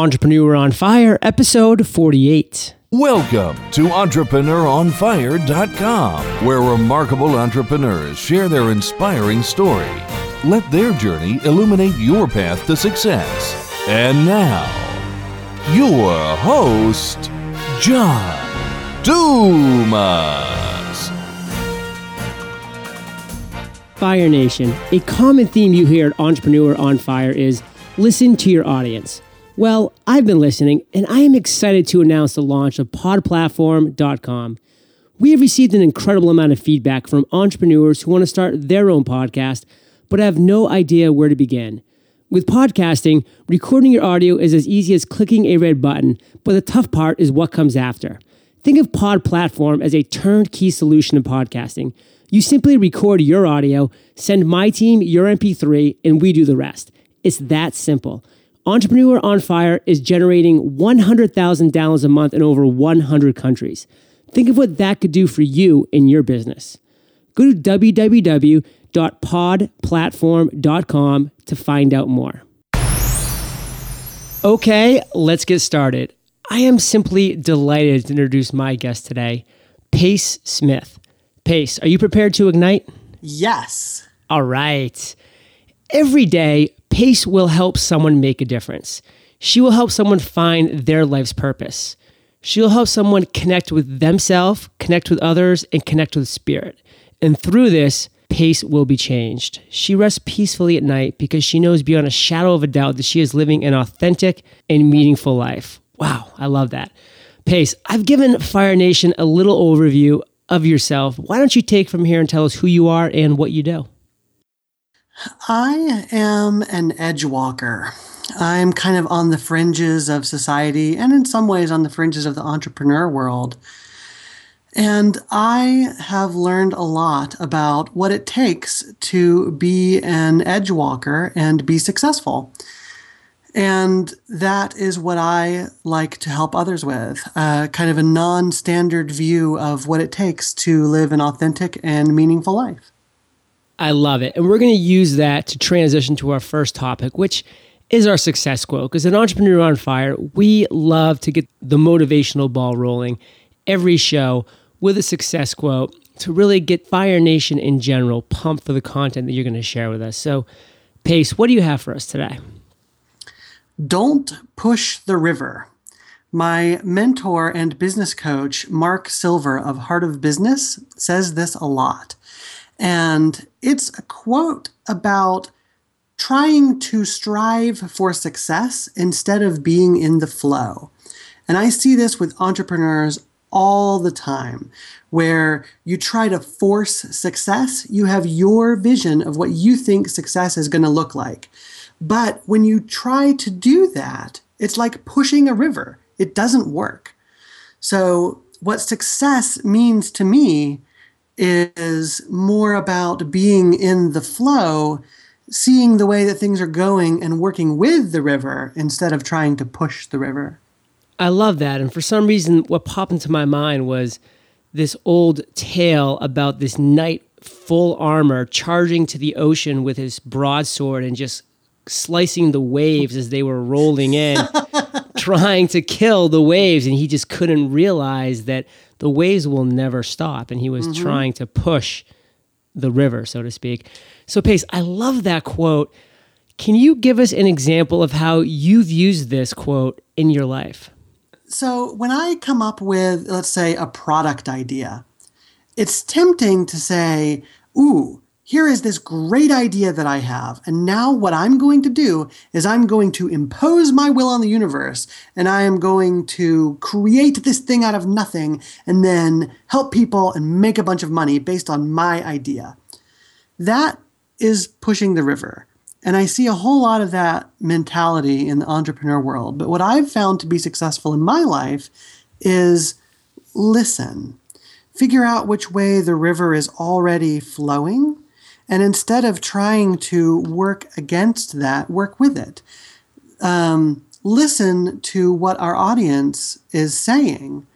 Entrepreneur on Fire, episode 48. Welcome to EntrepreneurOnFire.com, where remarkable entrepreneurs share their inspiring story. Let their journey illuminate your path to success. And now, your host, John Dumas. Fire Nation, a common theme you hear at Entrepreneur on Fire is listen to your audience. Well, I've been listening, and I am excited to announce the launch of podplatform.com. We have received an incredible amount of feedback from entrepreneurs who want to start their own podcast, but have no idea where to begin. With podcasting, recording your audio is as easy as clicking a red button, but the tough part is what comes after. Think of Pod Platform as a turnkey solution in podcasting. You simply record your audio, send my team your MP3, and we do the rest. It's that simple. Entrepreneur on Fire is generating 100,000 downloads a month in over 100 countries. Think of what that could do for you in your business. Go to www.podplatform.com to find out more. Okay, let's get started. I am simply delighted to introduce my guest today, Pace Smith. Pace, are you prepared to ignite? Yes. All right. Every day, Pace will help someone make a difference. She will help someone find their life's purpose. She'll help someone connect with themselves, connect with others, and connect with spirit. And through this, Pace will be changed. She rests peacefully at night because she knows beyond a shadow of a doubt that she is living an authentic and meaningful life. Wow, I love that. Pace, I've given Fire Nation a little overview of yourself. Why don't you take from here and tell us who you are and what you do? I am an edge walker. I'm kind of on the fringes of society and in some ways on the fringes of the entrepreneur world. And I have learned a lot about what it takes to be an edge walker and be successful. And that is what I like to help others with uh, kind of a non standard view of what it takes to live an authentic and meaningful life. I love it. And we're going to use that to transition to our first topic, which is our success quote. Because an entrepreneur on fire, we love to get the motivational ball rolling every show with a success quote to really get Fire Nation in general pumped for the content that you're going to share with us. So, Pace, what do you have for us today? Don't push the river. My mentor and business coach, Mark Silver of Heart of Business, says this a lot. And it's a quote about trying to strive for success instead of being in the flow. And I see this with entrepreneurs all the time where you try to force success. You have your vision of what you think success is going to look like. But when you try to do that, it's like pushing a river, it doesn't work. So, what success means to me is more about being in the flow, seeing the way that things are going and working with the river instead of trying to push the river. I love that. And for some reason, what popped into my mind was this old tale about this knight full armor charging to the ocean with his broadsword and just slicing the waves as they were rolling in, trying to kill the waves. And he just couldn't realize that the waves will never stop. And he was mm-hmm. trying to push the river, so to speak. So, Pace, I love that quote. Can you give us an example of how you've used this quote in your life? So, when I come up with, let's say, a product idea, it's tempting to say, Ooh, here is this great idea that I have. And now what I'm going to do is I'm going to impose my will on the universe and I am going to create this thing out of nothing and then help people and make a bunch of money based on my idea. That is pushing the river. And I see a whole lot of that mentality in the entrepreneur world. But what I've found to be successful in my life is listen, figure out which way the river is already flowing and instead of trying to work against that, work with it. Um, listen to what our audience is saying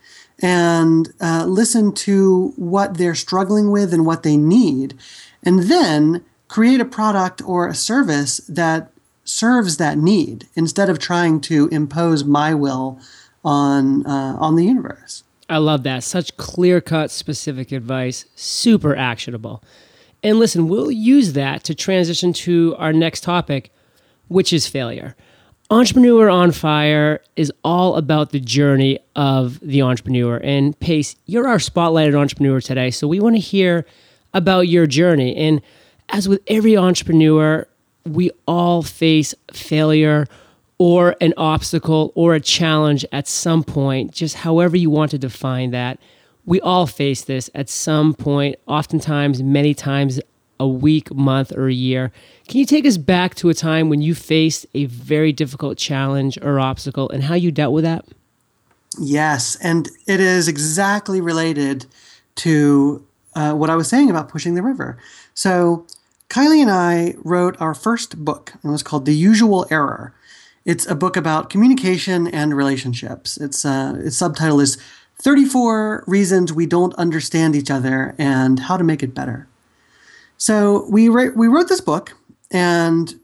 and uh, listen to what they're struggling with and what they need. And then create a product or a service that serves that need instead of trying to impose my will on uh, on the universe. I love that. Such clear cut, specific advice, super actionable. And listen, we'll use that to transition to our next topic, which is failure. Entrepreneur on Fire is all about the journey of the entrepreneur. And Pace, you're our spotlighted entrepreneur today, so we want to hear about your journey. And as with every entrepreneur, we all face failure or an obstacle or a challenge at some point, just however you want to define that. We all face this at some point, oftentimes, many times a week, month, or a year. Can you take us back to a time when you faced a very difficult challenge or obstacle and how you dealt with that? Yes, and it is exactly related to uh, what I was saying about pushing the river. So, Kylie and I wrote our first book, and it was called The Usual Error. It's a book about communication and relationships. It's uh, its subtitle is 34 Reasons We Don't Understand Each Other and How to Make It Better. So we we wrote this book, and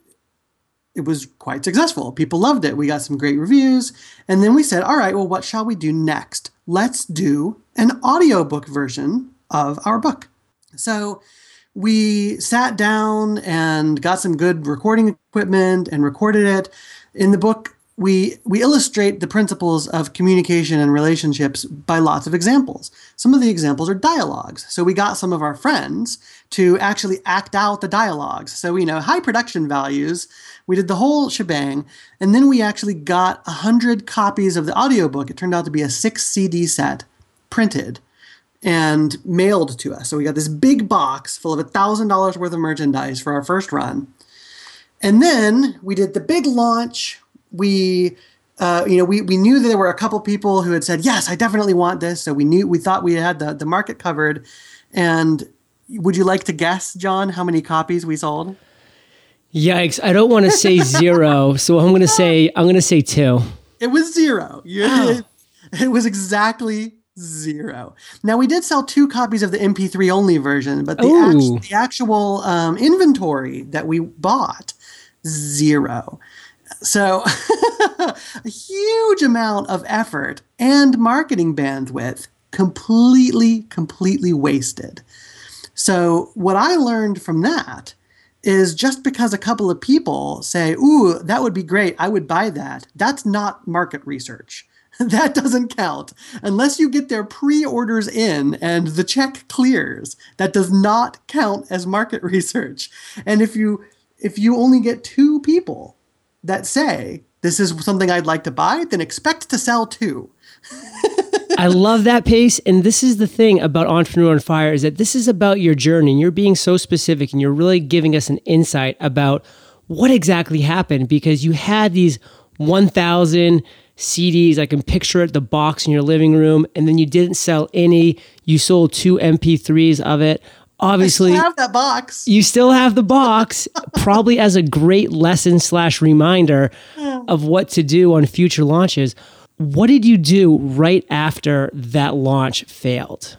it was quite successful. People loved it. We got some great reviews, and then we said, "All right, well, what shall we do next? Let's do an audiobook version of our book." So we sat down and got some good recording equipment and recorded it. In the book, we we illustrate the principles of communication and relationships by lots of examples. Some of the examples are dialogues. So we got some of our friends to actually act out the dialogues. So we know high production values. We did the whole shebang, and then we actually got hundred copies of the audiobook. It turned out to be a six CD set, printed and mailed to us. So we got this big box full of a thousand dollars worth of merchandise for our first run. And then we did the big launch we uh, you know, we, we knew that there were a couple people who had said, yes, I definitely want this. So we knew, we thought we had the, the market covered. And would you like to guess, John, how many copies we sold? Yikes. I don't want to say zero. so I'm going to say, I'm going to say two. It was zero. Oh. It, it was exactly zero. Now we did sell two copies of the MP3 only version, but the, act, the actual um, inventory that we bought, zero. So, a huge amount of effort and marketing bandwidth completely, completely wasted. So, what I learned from that is just because a couple of people say, Ooh, that would be great, I would buy that, that's not market research. that doesn't count. Unless you get their pre orders in and the check clears, that does not count as market research. And if you if you only get two people that say this is something I'd like to buy, then expect to sell two. I love that pace. And this is the thing about Entrepreneur on Fire is that this is about your journey and you're being so specific and you're really giving us an insight about what exactly happened because you had these 1,000 CDs. I can picture it, the box in your living room, and then you didn't sell any. You sold two MP3s of it obviously have that box. You still have the box, probably as a great lesson slash reminder of what to do on future launches. What did you do right after that launch failed?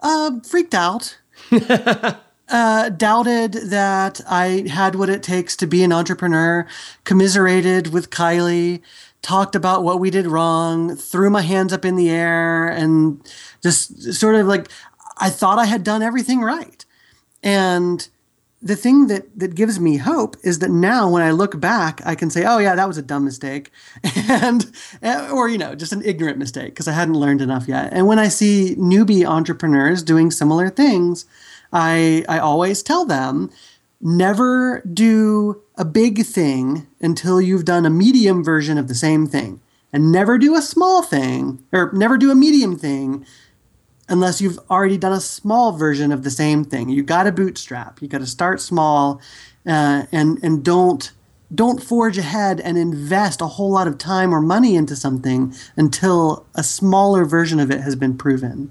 Uh, freaked out. uh, doubted that I had what it takes to be an entrepreneur. Commiserated with Kylie. Talked about what we did wrong. Threw my hands up in the air and just sort of like I thought I had done everything right. And the thing that that gives me hope is that now when I look back, I can say, "Oh yeah, that was a dumb mistake," and eh, or you know, just an ignorant mistake because I hadn't learned enough yet. And when I see newbie entrepreneurs doing similar things, I I always tell them, never do a big thing until you've done a medium version of the same thing, and never do a small thing or never do a medium thing unless you've already done a small version of the same thing. You got to bootstrap. You got to start small, uh, and and don't don't forge ahead and invest a whole lot of time or money into something until a smaller version of it has been proven.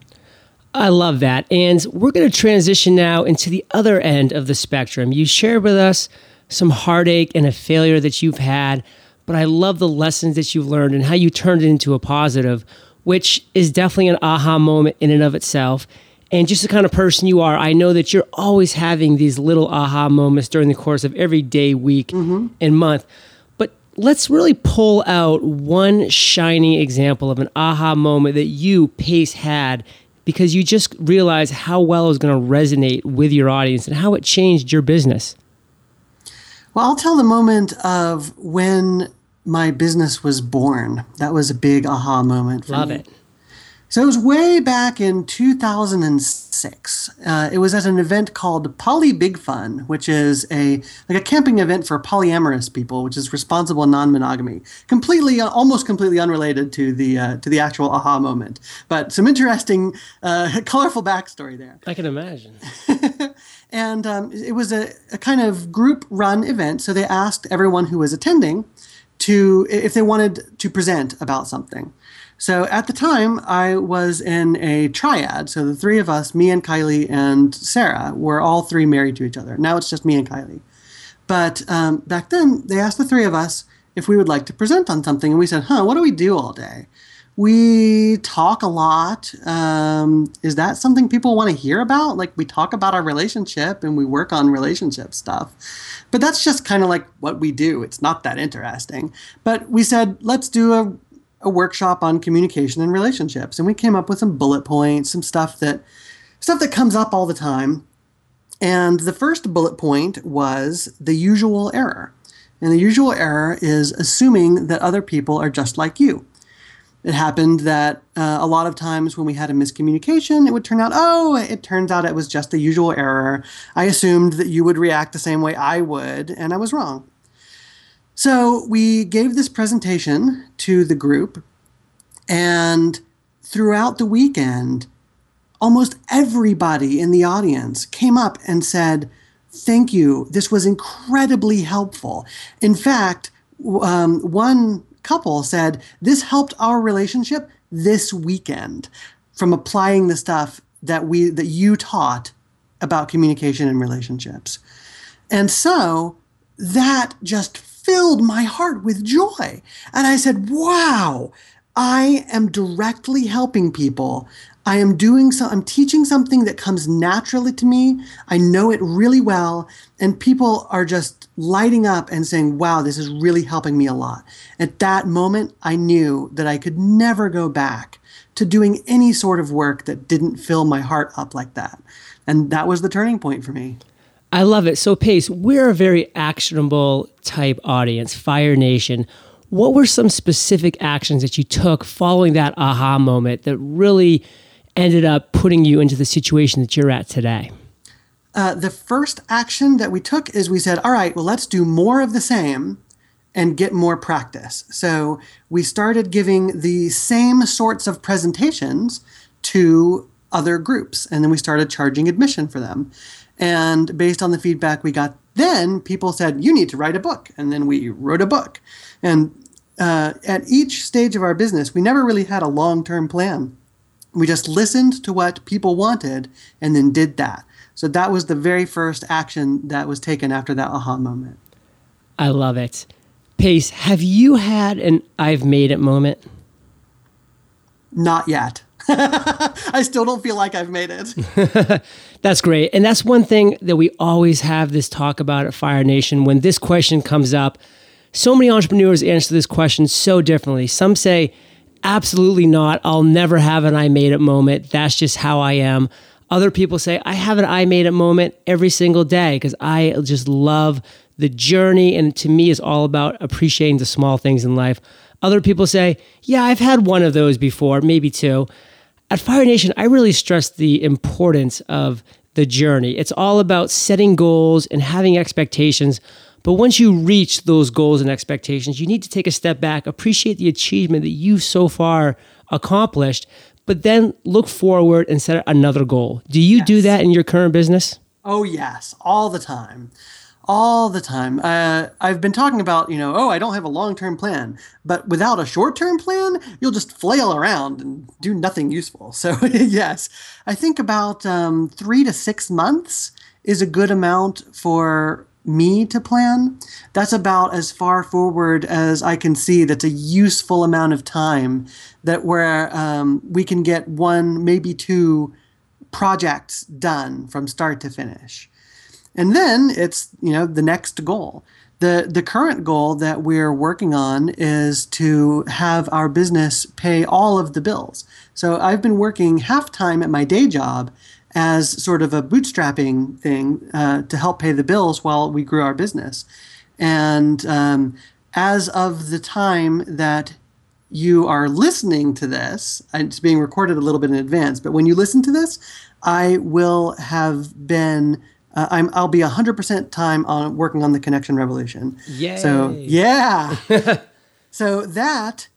I love that. And we're going to transition now into the other end of the spectrum. You shared with us some heartache and a failure that you've had, but I love the lessons that you've learned and how you turned it into a positive which is definitely an aha moment in and of itself. And just the kind of person you are, I know that you're always having these little aha moments during the course of every day, week, mm-hmm. and month. But let's really pull out one shining example of an aha moment that you, Pace, had because you just realized how well it was going to resonate with your audience and how it changed your business. Well, I'll tell the moment of when my business was born. That was a big aha moment for Love me. it. So it was way back in 2006. Uh, it was at an event called Poly Big Fun, which is a like a camping event for polyamorous people, which is responsible non-monogamy. Completely, uh, almost completely unrelated to the uh, to the actual aha moment, but some interesting, uh, colorful backstory there. I can imagine. and um, it was a, a kind of group-run event. So they asked everyone who was attending to if they wanted to present about something. So at the time, I was in a triad. So the three of us, me and Kylie and Sarah, were all three married to each other. Now it's just me and Kylie. But um, back then, they asked the three of us if we would like to present on something. And we said, huh, what do we do all day? We talk a lot. Um, is that something people want to hear about? Like we talk about our relationship and we work on relationship stuff. But that's just kind of like what we do. It's not that interesting. But we said, let's do a a workshop on communication and relationships, and we came up with some bullet points, some stuff that stuff that comes up all the time. And the first bullet point was the usual error. And the usual error is assuming that other people are just like you. It happened that uh, a lot of times when we had a miscommunication, it would turn out, oh, it turns out it was just the usual error. I assumed that you would react the same way I would, and I was wrong. So we gave this presentation to the group, and throughout the weekend, almost everybody in the audience came up and said, Thank you. This was incredibly helpful. In fact, um, one couple said, This helped our relationship this weekend from applying the stuff that we that you taught about communication and relationships. And so that just filled my heart with joy. And I said, wow, I am directly helping people. I am doing so, I'm teaching something that comes naturally to me. I know it really well. And people are just lighting up and saying, wow, this is really helping me a lot. At that moment, I knew that I could never go back to doing any sort of work that didn't fill my heart up like that. And that was the turning point for me. I love it. So, Pace, we're a very actionable type audience, Fire Nation. What were some specific actions that you took following that aha moment that really ended up putting you into the situation that you're at today? Uh, the first action that we took is we said, all right, well, let's do more of the same and get more practice. So we started giving the same sorts of presentations to other groups, and then we started charging admission for them. And based on the feedback we got then, people said, You need to write a book. And then we wrote a book. And uh, at each stage of our business, we never really had a long term plan. We just listened to what people wanted and then did that. So that was the very first action that was taken after that aha moment. I love it. Pace, have you had an I've made it moment? Not yet. I still don't feel like I've made it. that's great. And that's one thing that we always have this talk about at Fire Nation. When this question comes up, so many entrepreneurs answer this question so differently. Some say, absolutely not. I'll never have an I made it moment. That's just how I am. Other people say, I have an I made it moment every single day because I just love the journey. And to me, it's all about appreciating the small things in life. Other people say, Yeah, I've had one of those before, maybe two. At Fire Nation, I really stress the importance of the journey. It's all about setting goals and having expectations. But once you reach those goals and expectations, you need to take a step back, appreciate the achievement that you've so far accomplished, but then look forward and set another goal. Do you yes. do that in your current business? Oh, yes, all the time all the time. Uh, I've been talking about, you know, oh, I don't have a long term plan, but without a short term plan, you'll just flail around and do nothing useful. So, yes, I think about um, three to six months is a good amount for me to plan. That's about as far forward as I can see. That's a useful amount of time that where um, we can get one, maybe two projects done from start to finish. And then it's, you know, the next goal. The, the current goal that we're working on is to have our business pay all of the bills. So I've been working half time at my day job as sort of a bootstrapping thing uh, to help pay the bills while we grew our business. And um, as of the time that you are listening to this, it's being recorded a little bit in advance, but when you listen to this, I will have been. Uh, I'm, I'll be 100% time on working on the connection revolution. Yay. So, yeah. so that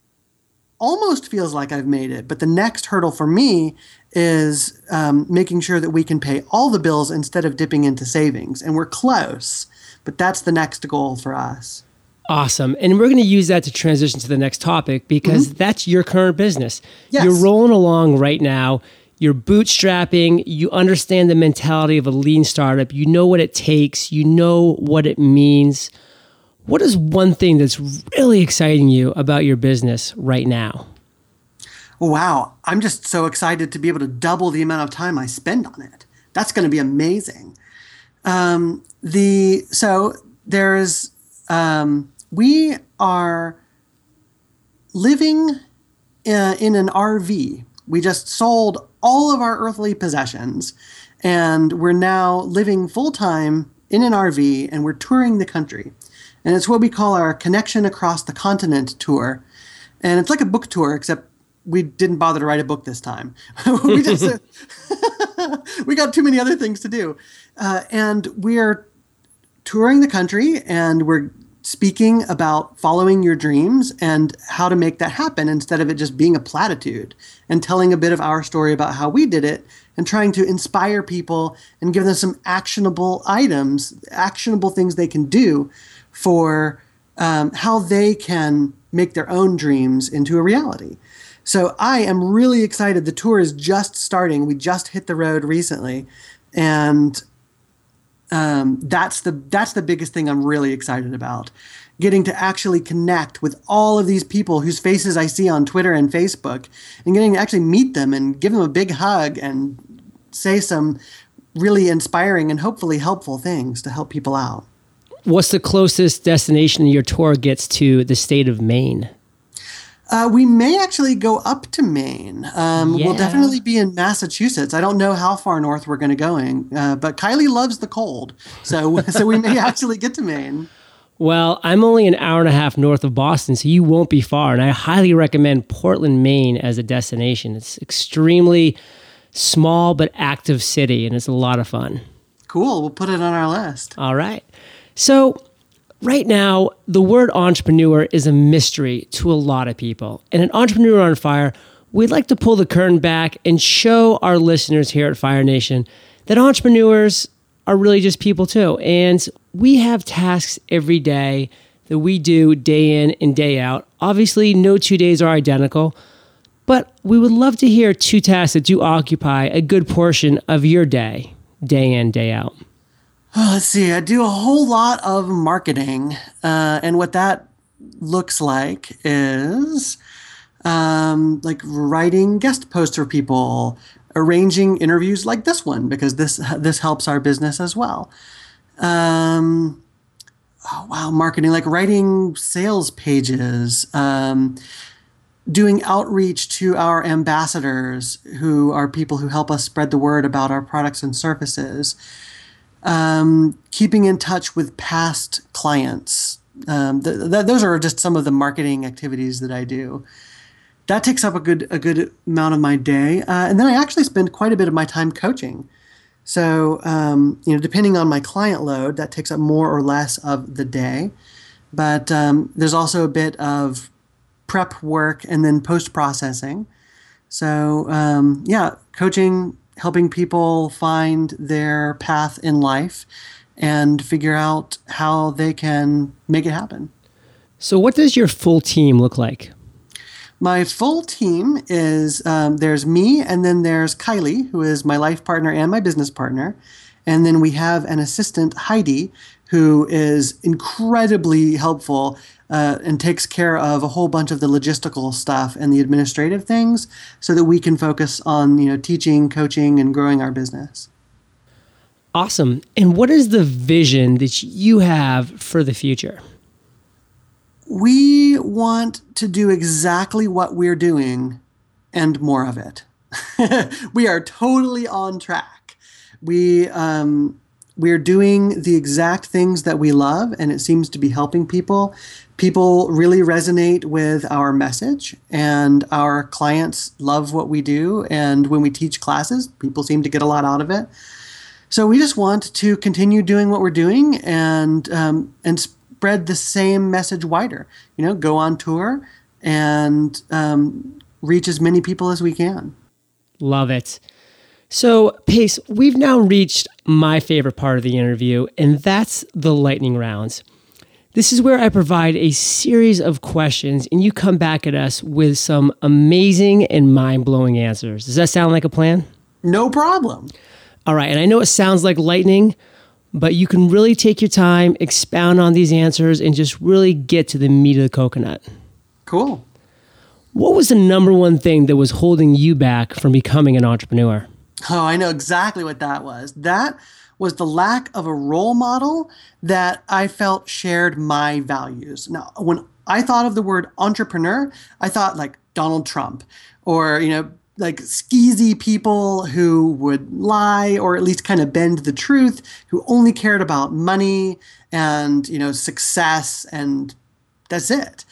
almost feels like I've made it. But the next hurdle for me is um, making sure that we can pay all the bills instead of dipping into savings. And we're close, but that's the next goal for us. Awesome. And we're going to use that to transition to the next topic because mm-hmm. that's your current business. Yes. You're rolling along right now. You're bootstrapping. You understand the mentality of a lean startup. You know what it takes. You know what it means. What is one thing that's really exciting you about your business right now? Wow. I'm just so excited to be able to double the amount of time I spend on it. That's going to be amazing. Um, the so there's um, we are living in, uh, in an RV. We just sold all of our earthly possessions and we're now living full time in an RV and we're touring the country. And it's what we call our Connection Across the Continent tour. And it's like a book tour, except we didn't bother to write a book this time. we just uh, we got too many other things to do, uh, and we're touring the country and we're speaking about following your dreams and how to make that happen instead of it just being a platitude and telling a bit of our story about how we did it and trying to inspire people and give them some actionable items, actionable things they can do for um, how they can make their own dreams into a reality. So I am really excited. The tour is just starting. We just hit the road recently, and um, that's the that's the biggest thing I'm really excited about. Getting to actually connect with all of these people whose faces I see on Twitter and Facebook, and getting to actually meet them and give them a big hug and say some really inspiring and hopefully helpful things to help people out. What's the closest destination your tour gets to the state of Maine? Uh, we may actually go up to Maine. Um, yeah. We'll definitely be in Massachusetts. I don't know how far north we're going to going, uh, but Kylie loves the cold, so so we may actually get to Maine. Well, I'm only an hour and a half north of Boston, so you won't be far. And I highly recommend Portland, Maine as a destination. It's extremely small but active city, and it's a lot of fun. Cool. We'll put it on our list. All right. So Right now, the word entrepreneur is a mystery to a lot of people. And an Entrepreneur on Fire, we'd like to pull the curtain back and show our listeners here at Fire Nation that entrepreneurs are really just people too. And we have tasks every day that we do day in and day out. Obviously, no two days are identical, but we would love to hear two tasks that do occupy a good portion of your day, day in, day out. Oh, let's see. I do a whole lot of marketing, uh, and what that looks like is um, like writing guest posts for people, arranging interviews like this one because this this helps our business as well. Um, oh, wow, marketing like writing sales pages. Um, doing outreach to our ambassadors who are people who help us spread the word about our products and services um, keeping in touch with past clients. Um, th- th- those are just some of the marketing activities that I do. That takes up a good a good amount of my day, uh, and then I actually spend quite a bit of my time coaching. So um, you know, depending on my client load, that takes up more or less of the day. But um, there's also a bit of prep work and then post processing. So um, yeah, coaching helping people find their path in life and figure out how they can make it happen. So, what does your full team look like? My full team is um, there's me, and then there's Kylie, who is my life partner and my business partner. And then we have an assistant, Heidi, who is incredibly helpful uh, and takes care of a whole bunch of the logistical stuff and the administrative things so that we can focus on you know teaching coaching and growing our business. Awesome. And what is the vision that you have for the future? We want to do exactly what we're doing and more of it. We are totally on track. We um, we're doing the exact things that we love and it seems to be helping people. People really resonate with our message and our clients love what we do. And when we teach classes people seem to get a lot out of it. So we just want to continue doing what we're doing and um, and spread the same message wider. You know go on tour and um, reach as many people as we can. Love it so, Pace, we've now reached my favorite part of the interview, and that's the lightning rounds. This is where I provide a series of questions, and you come back at us with some amazing and mind blowing answers. Does that sound like a plan? No problem. All right, and I know it sounds like lightning, but you can really take your time, expound on these answers, and just really get to the meat of the coconut. Cool. What was the number one thing that was holding you back from becoming an entrepreneur? Oh, I know exactly what that was. That was the lack of a role model that I felt shared my values. Now, when I thought of the word entrepreneur, I thought like Donald Trump or, you know, like skeezy people who would lie or at least kind of bend the truth, who only cared about money and, you know, success and that's it.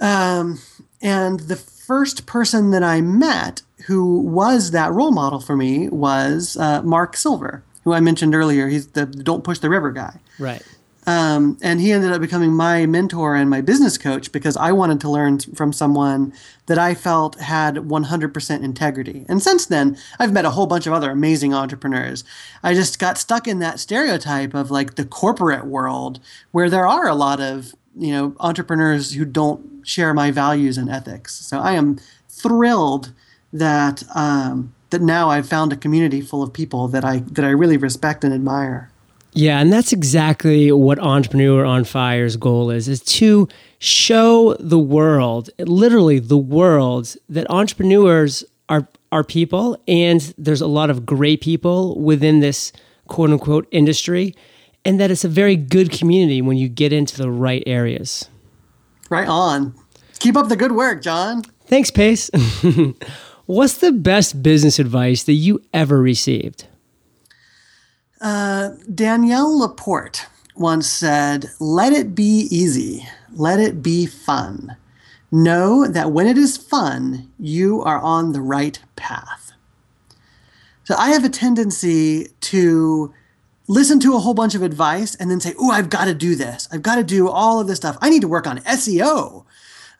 Um, and the first person that I met who was that role model for me was uh, Mark Silver, who I mentioned earlier. He's the Don't Push the River guy. Right. Um, and he ended up becoming my mentor and my business coach because I wanted to learn from someone that I felt had 100% integrity. And since then, I've met a whole bunch of other amazing entrepreneurs. I just got stuck in that stereotype of like the corporate world where there are a lot of, you know, entrepreneurs who don't share my values and ethics. So I am thrilled that um, that now I've found a community full of people that I that I really respect and admire. Yeah, and that's exactly what Entrepreneur on Fire's goal is is to show the world, literally the world, that entrepreneurs are are people and there's a lot of great people within this quote unquote industry and that it's a very good community when you get into the right areas. Right on. Keep up the good work, John. Thanks, Pace. What's the best business advice that you ever received? Uh, Danielle Laporte once said, Let it be easy, let it be fun. Know that when it is fun, you are on the right path. So I have a tendency to listen to a whole bunch of advice and then say, Oh, I've got to do this. I've got to do all of this stuff. I need to work on SEO.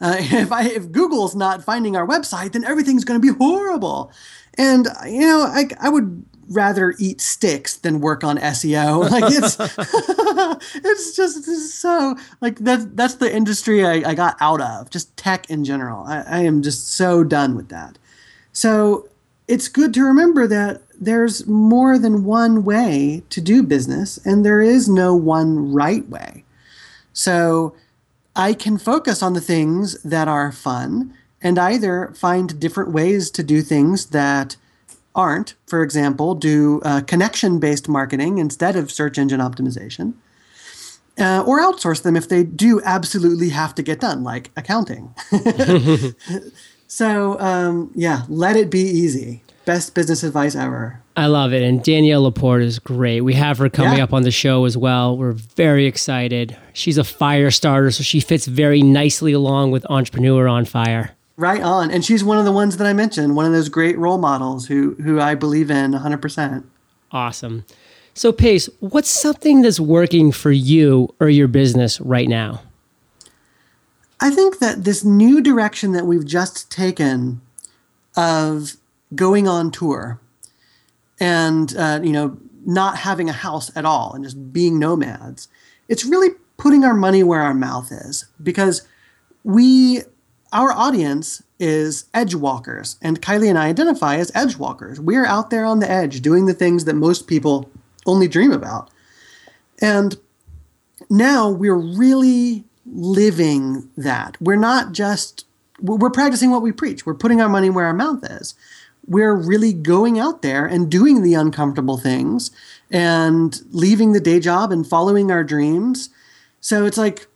Uh, if I if Google's not finding our website, then everything's going to be horrible. And you know, I I would rather eat sticks than work on SEO. Like it's it's just it's so like that that's the industry I, I got out of, just tech in general. I, I am just so done with that. So it's good to remember that there's more than one way to do business and there is no one right way. So I can focus on the things that are fun and either find different ways to do things that aren't. For example, do uh, connection based marketing instead of search engine optimization. Uh, or outsource them if they do absolutely have to get done, like accounting. so, um, yeah, let it be easy. Best business advice ever. I love it. And Danielle Laporte is great. We have her coming yeah. up on the show as well. We're very excited. She's a fire starter, so she fits very nicely along with Entrepreneur on Fire. Right on. And she's one of the ones that I mentioned, one of those great role models who who I believe in 100%. Awesome. So Pace, what's something that's working for you or your business right now? I think that this new direction that we've just taken of going on tour and uh, you know not having a house at all and just being nomads it's really putting our money where our mouth is because we our audience is edge walkers and kylie and i identify as edge walkers we're out there on the edge doing the things that most people only dream about and now we're really living that. We're not just we're practicing what we preach. We're putting our money where our mouth is. We're really going out there and doing the uncomfortable things and leaving the day job and following our dreams. So it's like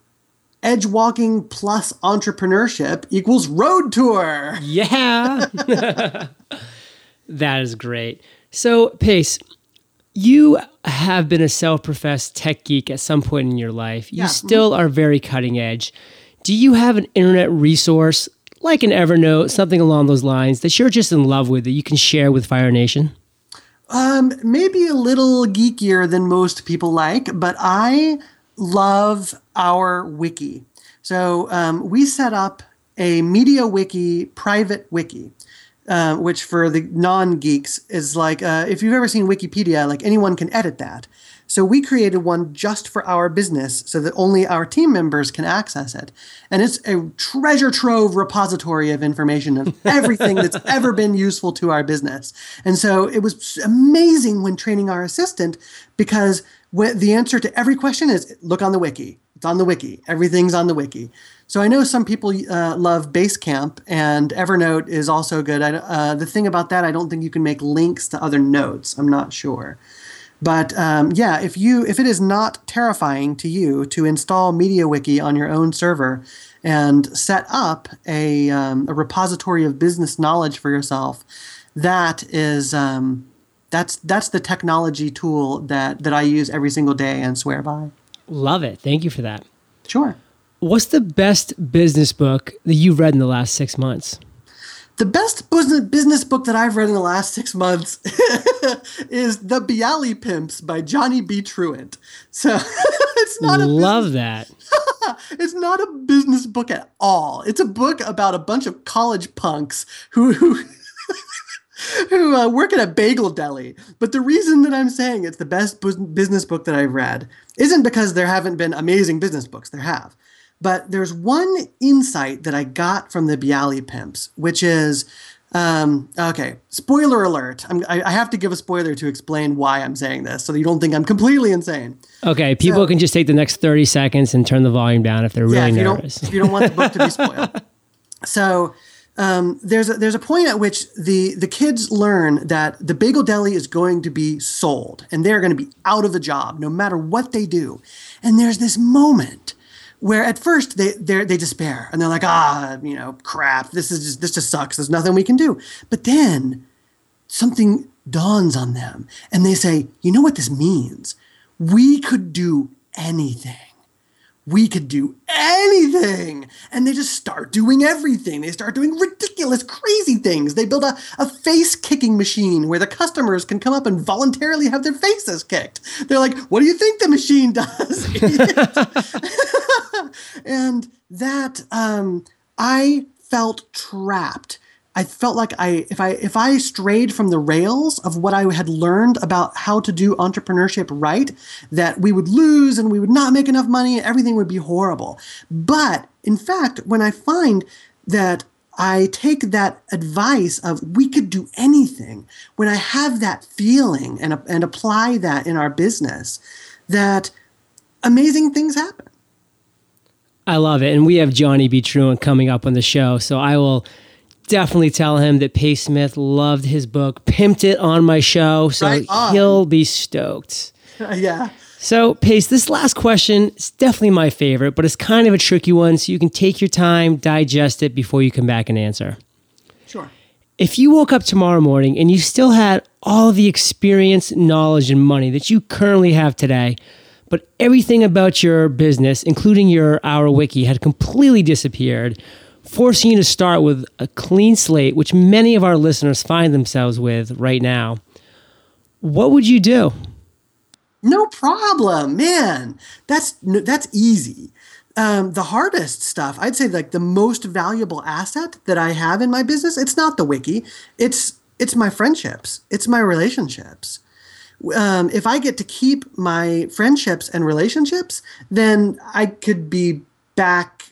edge walking plus entrepreneurship equals road tour. Yeah. that is great. So, Pace, you have been a self professed tech geek at some point in your life. You Yeah. Mm-hmm. still are very cutting edge. Do you have an internet resource like an Evernote, something along those lines that you're just in love with that you can share with Fire Nation? Um, maybe a little geekier than most people like, but I love our wiki. So um, we set up a media wiki, private wiki, uh, which for the non geeks is like uh, if you've ever seen Wikipedia, like anyone can edit that. So we created one just for our business so that only our team members can access it. And it's a treasure trove repository of information of everything that's ever been useful to our business. And so it was amazing when training our assistant because the answer to every question is look on the wiki. It's on the wiki. Everything's on the wiki. So I know some people uh, love Basecamp, and Evernote is also good. I, uh, the thing about that, I don't think you can make links to other notes. I'm not sure. But um, yeah, if you if it is not terrifying to you to install MediaWiki on your own server and set up a, um, a repository of business knowledge for yourself, that is um, that's that's the technology tool that that I use every single day and swear by. Love it. Thank you for that. Sure. What's the best business book that you've read in the last six months? The best business book that I've read in the last six months is The Bialy Pimps by Johnny B. Truant. So it's not a Love that. it's not a business book at all. It's a book about a bunch of college punks who who who uh, work at a bagel deli. But the reason that I'm saying it's the best bus- business book that I've read isn't because there haven't been amazing business books. There have. But there's one insight that I got from the Bialy Pimps, which is um, okay. Spoiler alert! I'm, I, I have to give a spoiler to explain why I'm saying this, so that you don't think I'm completely insane. Okay, people So- can just take the next 30 seconds and turn the volume down if they're yeah, really if you nervous. don't if you don't want the book to be spoiled. so um, there's a, there's a point at which the the kids learn that the bagel deli is going to be sold and they're going to be out of a job no matter what they do. And there's this moment where at first they they they despair and they're like ah you know crap this is just this just sucks there's nothing we can do. But then something dawns on them and they say you know what this means we could do anything we could do anything. And they just start doing everything. They start doing ridiculous, crazy things. They build a, a face kicking machine where the customers can come up and voluntarily have their faces kicked. They're like, what do you think the machine does? idiot?" and that, um, I felt trapped. I felt like I if I if I strayed from the rails of what I had learned about how to do entrepreneurship right, that we would lose and we would not make enough money and everything would be horrible. But in fact, when I find that I take that advice of we could do anything, when I have that feeling and, and apply that in our business, that amazing things happen. I love it. And we have Johnny B. Truant coming up on the show. So I will definitely tell him that Pace Smith loved his book, pimped it on my show. So Right he'll be stoked. yeah. So, Pace, this last question is definitely my favorite, but it's kind of a tricky one. So you can take your time, digest it before you come back and answer. Sure. If you woke up tomorrow morning and you still had all of the experience, knowledge, and money that you currently have today, but everything about your business, including your Our Wiki, had completely disappeared, forcing you to start with a clean slate, which many of our listeners find themselves with right now, what would you do? No problem, man. That's that's easy. Um, the hardest stuff, I'd say, like the most valuable asset that I have in my business, it's not the wiki. It's it's my friendships. It's my relationships. Um, if I get to keep my friendships and relationships, then I could be back,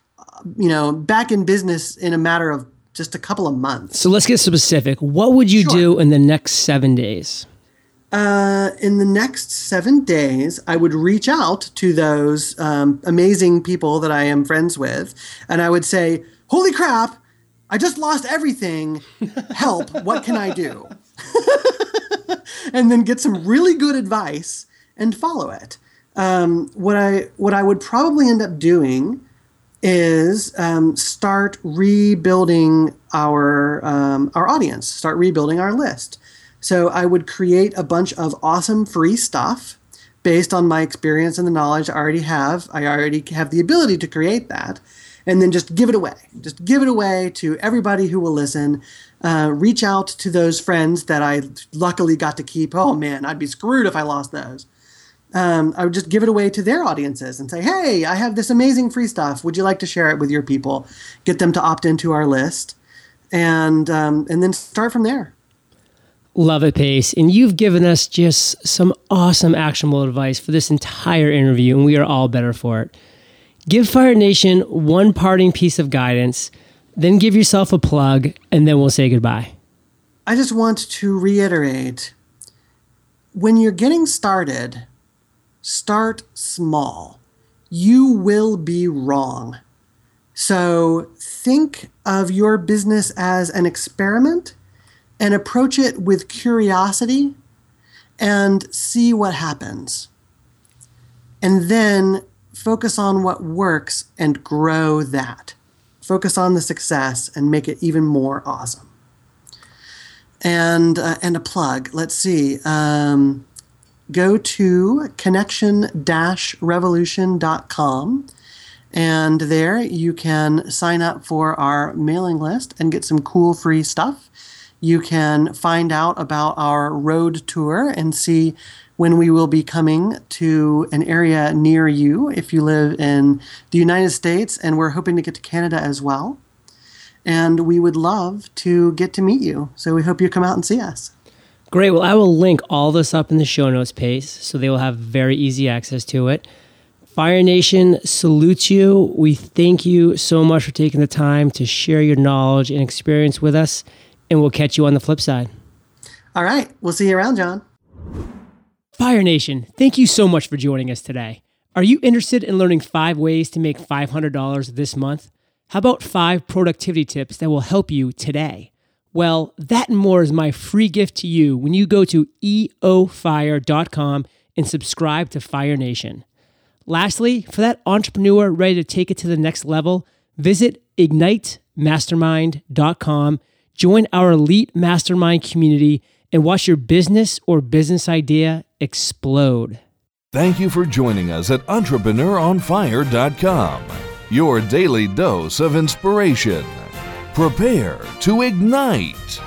you know, back in business in a matter of just a couple of months. So let's get specific. What would you Sure. do in the next seven days? uh, in the next seven days, I would reach out to those um, amazing people that I am friends with, and I would say, Holy crap, I just lost everything. Help, what can I do? and then get some really good advice and follow it. Um, what I what I would probably end up doing is um, start rebuilding our um, our audience, start rebuilding our list. So I would create a bunch of awesome free stuff based on my experience and the knowledge I already have. I already have the ability to create that. And then just give it away. Just give it away to everybody who will listen. Uh, reach out to those friends that I luckily got to keep. Oh man, I'd be screwed if I lost those. Um, I would just give it away to their audiences and say, hey, I have this amazing free stuff. Would you like to share it with your people? Get them to opt into our list and, um, and then start from there. Love it, Pace. And you've given us just some awesome actionable advice for this entire interview, and we are all better for it. Give Fire Nation one parting piece of guidance, then give yourself a plug, and then we'll say goodbye. I just want to reiterate when you're getting started, start small. You will be wrong. So think of your business as an experiment and approach it with curiosity and see what happens. And then focus on what works and grow that. Focus on the success and make it even more awesome. And, uh, and a plug, let's see. Um, go to connection revolution.com. And there you can sign up for our mailing list and get some cool free stuff. You can find out about our road tour and see when we will be coming to an area near you if you live in the United States, and we're hoping to get to Canada as well. And we would love to get to meet you. So we hope you come out and see us. Great. Well, I will link all this up in the show notes page so they will have very easy access to it. Fire Nation salutes you. We thank you so much for taking the time to share your knowledge and experience with us and we'll catch you on the flip side. All right. We'll see you around, John. Fire Nation, thank you so much for joining us today. Are you interested in learning five ways to make $500 this month? How about five productivity tips that will help you today? Well, that and more is my free gift to you when you go to eofire.com and subscribe to Fire Nation. Lastly, for that entrepreneur ready to take it to the next level, visit ignitemastermind.com Join our elite mastermind community and watch your business or business idea explode. Thank you for joining us at EntrepreneuronFire.com, your daily dose of inspiration. Prepare to ignite.